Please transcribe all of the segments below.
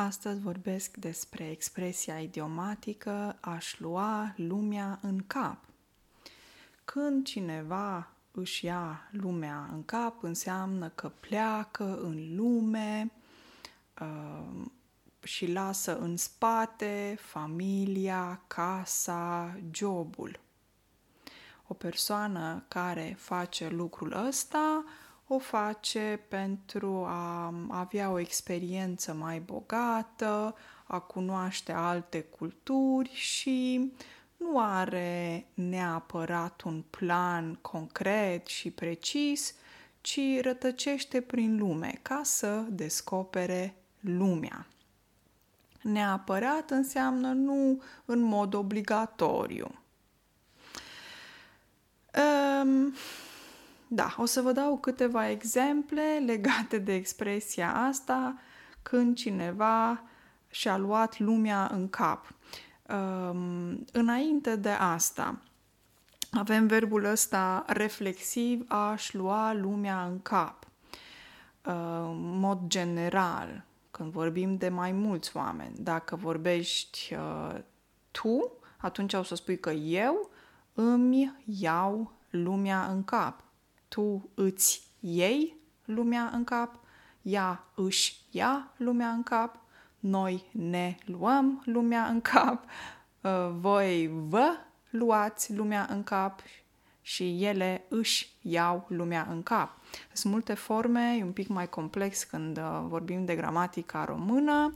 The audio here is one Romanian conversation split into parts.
Astăzi vorbesc despre expresia idiomatică aș lua lumea în cap. Când cineva își ia lumea în cap, înseamnă că pleacă în lume uh, și lasă în spate familia, casa, jobul. O persoană care face lucrul ăsta o face pentru a avea o experiență mai bogată, a cunoaște alte culturi și nu are neapărat un plan concret și precis, ci rătăcește prin lume ca să descopere lumea. Neapărat înseamnă nu în mod obligatoriu. Um, da, o să vă dau câteva exemple legate de expresia asta când cineva și-a luat lumea în cap. Um, înainte de asta, avem verbul ăsta reflexiv, aș lua lumea în cap. Uh, în mod general, când vorbim de mai mulți oameni, dacă vorbești uh, tu, atunci o să spui că eu îmi iau lumea în cap tu îți iei lumea în cap, ea își ia lumea în cap, noi ne luăm lumea în cap, uh, voi vă luați lumea în cap și ele își iau lumea în cap. Sunt multe forme, e un pic mai complex când uh, vorbim de gramatica română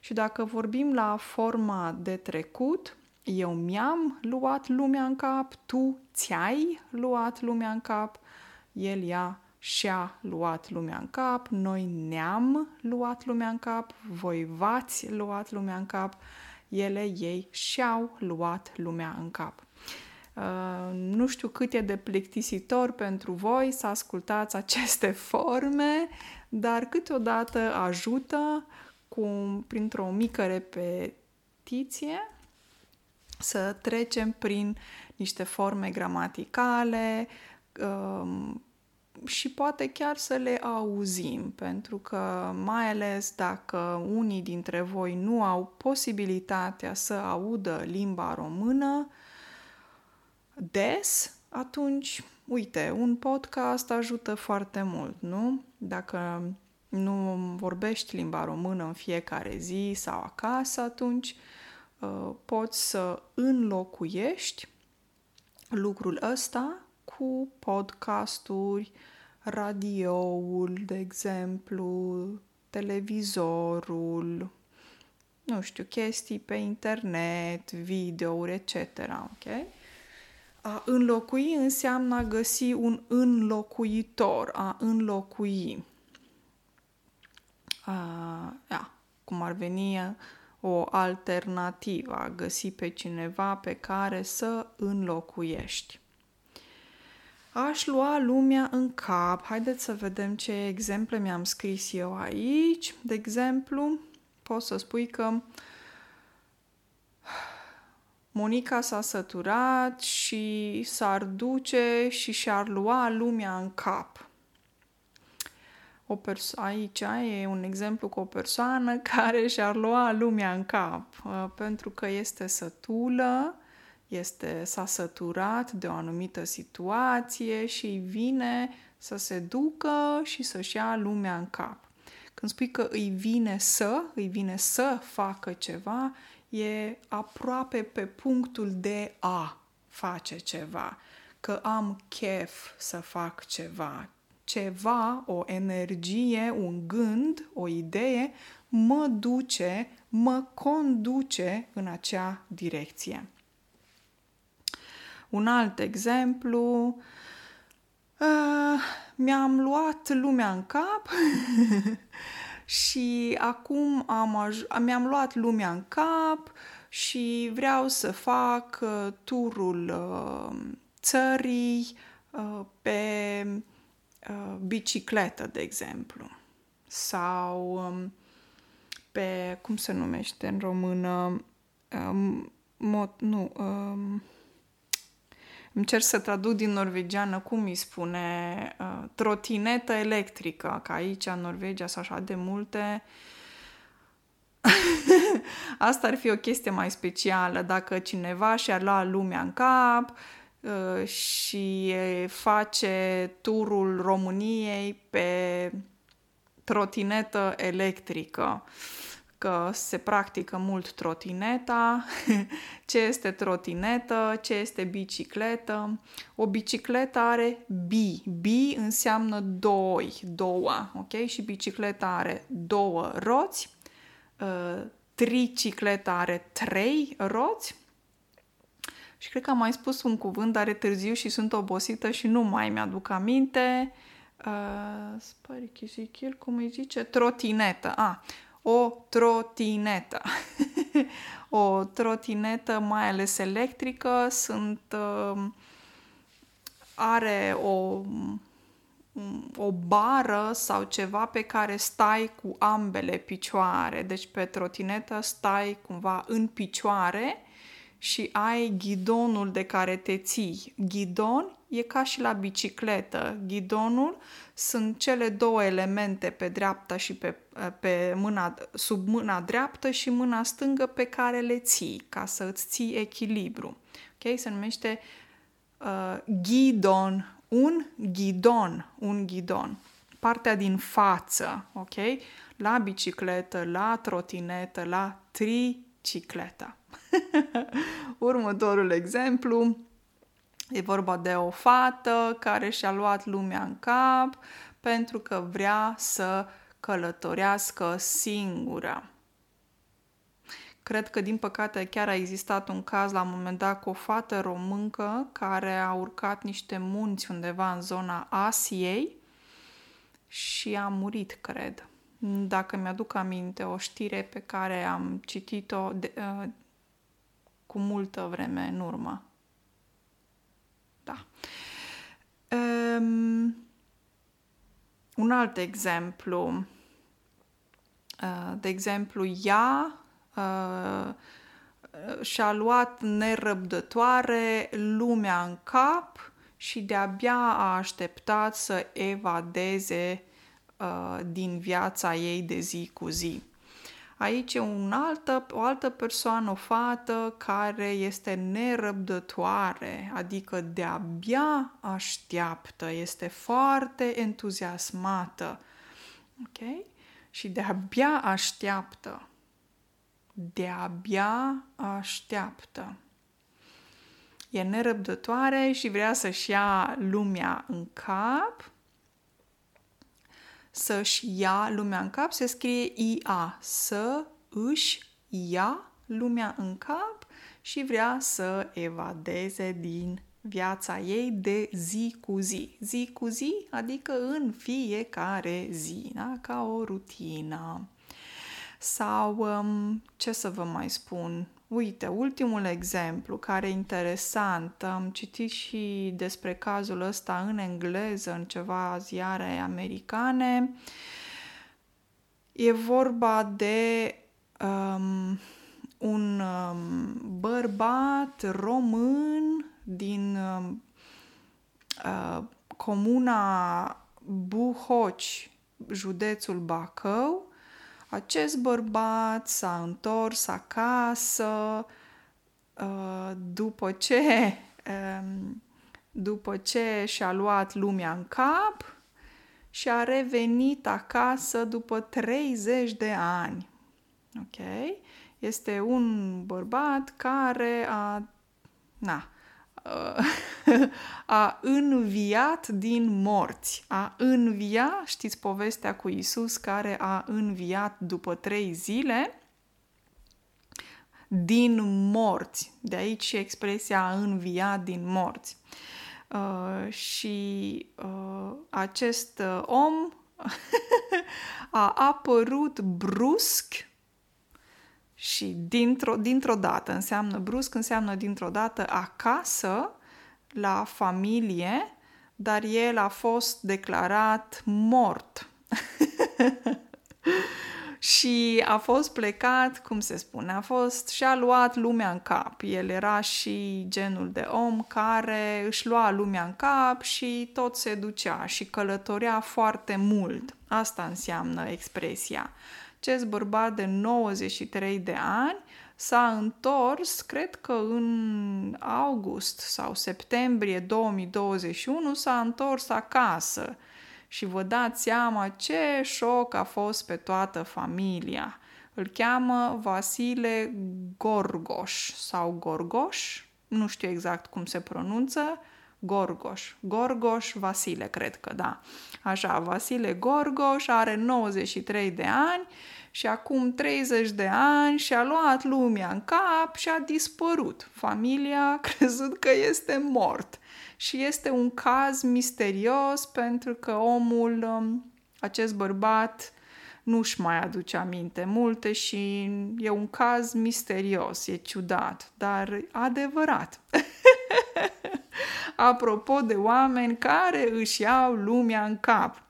și dacă vorbim la forma de trecut, eu mi-am luat lumea în cap, tu ți-ai luat lumea în cap, el ea și-a luat lumea în cap, noi ne-am luat lumea în cap, voi v-ați luat lumea în cap, ele, ei și-au luat lumea în cap. Uh, nu știu cât e de plictisitor pentru voi să ascultați aceste forme, dar câteodată ajută cu, printr-o mică repetiție să trecem prin niște forme gramaticale, um, și poate chiar să le auzim, pentru că mai ales dacă unii dintre voi nu au posibilitatea să audă limba română des, atunci, uite, un podcast ajută foarte mult, nu? Dacă nu vorbești limba română în fiecare zi sau acasă, atunci uh, poți să înlocuiești lucrul ăsta cu podcasturi, radioul, de exemplu, televizorul, nu știu, chestii pe internet, videouri, etc. Ok? A înlocui înseamnă a găsi un înlocuitor, a înlocui. A, ia, cum ar veni o alternativă, a găsi pe cineva pe care să înlocuiești. Aș lua lumea în cap. Haideți să vedem ce exemple mi-am scris eu aici. De exemplu, pot să spui că Monica s-a săturat și s-ar duce și și-ar lua lumea în cap. O perso- aici e un exemplu cu o persoană care și-ar lua lumea în cap uh, pentru că este sătulă este, s-a săturat de o anumită situație și vine să se ducă și să-și ia lumea în cap. Când spui că îi vine să, îi vine să facă ceva, e aproape pe punctul de a face ceva, că am chef să fac ceva. Ceva, o energie, un gând, o idee, mă duce, mă conduce în acea direcție. Un alt exemplu, uh, mi-am luat lumea în cap și acum am aj- mi-am luat lumea în cap și vreau să fac uh, turul uh, țării uh, pe uh, bicicletă, de exemplu. Sau um, pe, cum se numește în română, um, mot, nu, um, îmi cer să traduc din norvegiană cum îi spune uh, trotinetă electrică, că aici în Norvegia sunt așa de multe Asta ar fi o chestie mai specială dacă cineva și-ar lua lumea în cap uh, și face turul României pe trotinetă electrică că se practică mult trotineta, ce este trotinetă, ce este bicicletă. O bicicletă are bi. Bi înseamnă doi, două, ok? Și bicicleta are două roți, uh, tricicleta are trei roți și cred că am mai spus un cuvânt, dar e târziu și sunt obosită și nu mai mi-aduc aminte. Uh, spari cum îi zice? Trotinetă. Ah, o trotinetă. o trotinetă, mai ales electrică, sunt, uh, are o, o bară sau ceva pe care stai cu ambele picioare. Deci pe trotinetă stai cumva în picioare și ai ghidonul de care te ții. Ghidon e ca și la bicicletă. Ghidonul sunt cele două elemente pe dreapta și pe, pe mâna, sub mâna dreaptă și mâna stângă pe care le ții, ca să îți ții echilibru. Ok? Se numește uh, ghidon, un ghidon, un ghidon. Partea din față, ok? La bicicletă, la trotinetă, la tricicletă. Următorul exemplu E vorba de o fată care și-a luat lumea în cap pentru că vrea să călătorească singură. Cred că, din păcate, chiar a existat un caz la un moment dat cu o fată româncă care a urcat niște munți undeva în zona Asiei și a murit, cred. Dacă mi-aduc aminte, o știre pe care am citit-o de, uh, cu multă vreme în urmă. Da. Um, un alt exemplu. Uh, de exemplu, ea uh, și-a luat nerăbdătoare lumea în cap și de-abia a așteptat să evadeze uh, din viața ei de zi cu zi. Aici e un altă, o altă persoană, o fată care este nerăbdătoare, adică de-abia așteaptă, este foarte entuziasmată. Ok? Și de-abia așteaptă. De-abia așteaptă. E nerăbdătoare și vrea să-și ia lumea în cap să-și ia lumea în cap se scrie IA, să își ia lumea în cap și vrea să evadeze din viața ei de zi cu zi. Zi cu zi, adică în fiecare zi, da? ca o rutină. Sau, um, ce să vă mai spun, Uite, ultimul exemplu care e interesant, am citit și despre cazul ăsta în engleză, în ceva ziare americane. E vorba de um, un um, bărbat român din um, uh, comuna Buhoci, județul Bacău, acest bărbat s-a întors acasă uh, după ce, um, după ce și-a luat lumea în cap și a revenit acasă după 30 de ani. Ok? Este un bărbat care a na, a înviat din morți. A învia, știți povestea cu Isus care a înviat după trei zile din morți. De aici și expresia a înviat din morți. Uh, și uh, acest uh, om a apărut brusc și dintr-o, dintr-o dată înseamnă brusc, înseamnă dintr-o dată acasă, la familie, dar el a fost declarat mort. și a fost plecat, cum se spune, a fost și-a luat lumea în cap. El era și genul de om care își lua lumea în cap și tot se ducea și călătorea foarte mult. Asta înseamnă expresia acest bărbat de 93 de ani s-a întors, cred că în august sau septembrie 2021, s-a întors acasă. Și vă dați seama ce șoc a fost pe toată familia. Îl cheamă Vasile Gorgoș sau Gorgoș, nu știu exact cum se pronunță, Gorgoș. Gorgoș Vasile, cred că da. Așa, Vasile Gorgoș are 93 de ani și acum 30 de ani și-a luat lumea în cap și a dispărut. Familia a crezut că este mort. Și este un caz misterios pentru că omul, um, acest bărbat, nu-și mai aduce aminte multe și e un caz misterios, e ciudat, dar adevărat. Apropo de oameni care își iau lumea în cap.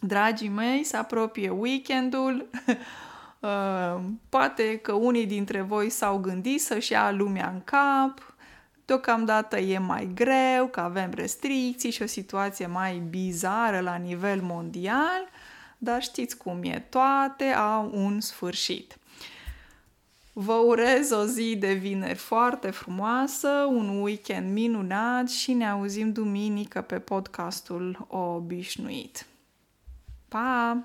Dragii mei, se apropie weekendul. Uh, poate că unii dintre voi s-au gândit să-și ia lumea în cap. Deocamdată e mai greu, că avem restricții și o situație mai bizară la nivel mondial, dar știți cum e, toate au un sfârșit. Vă urez o zi de vineri foarte frumoasă, un weekend minunat și ne auzim duminică pe podcastul Obișnuit. Pa!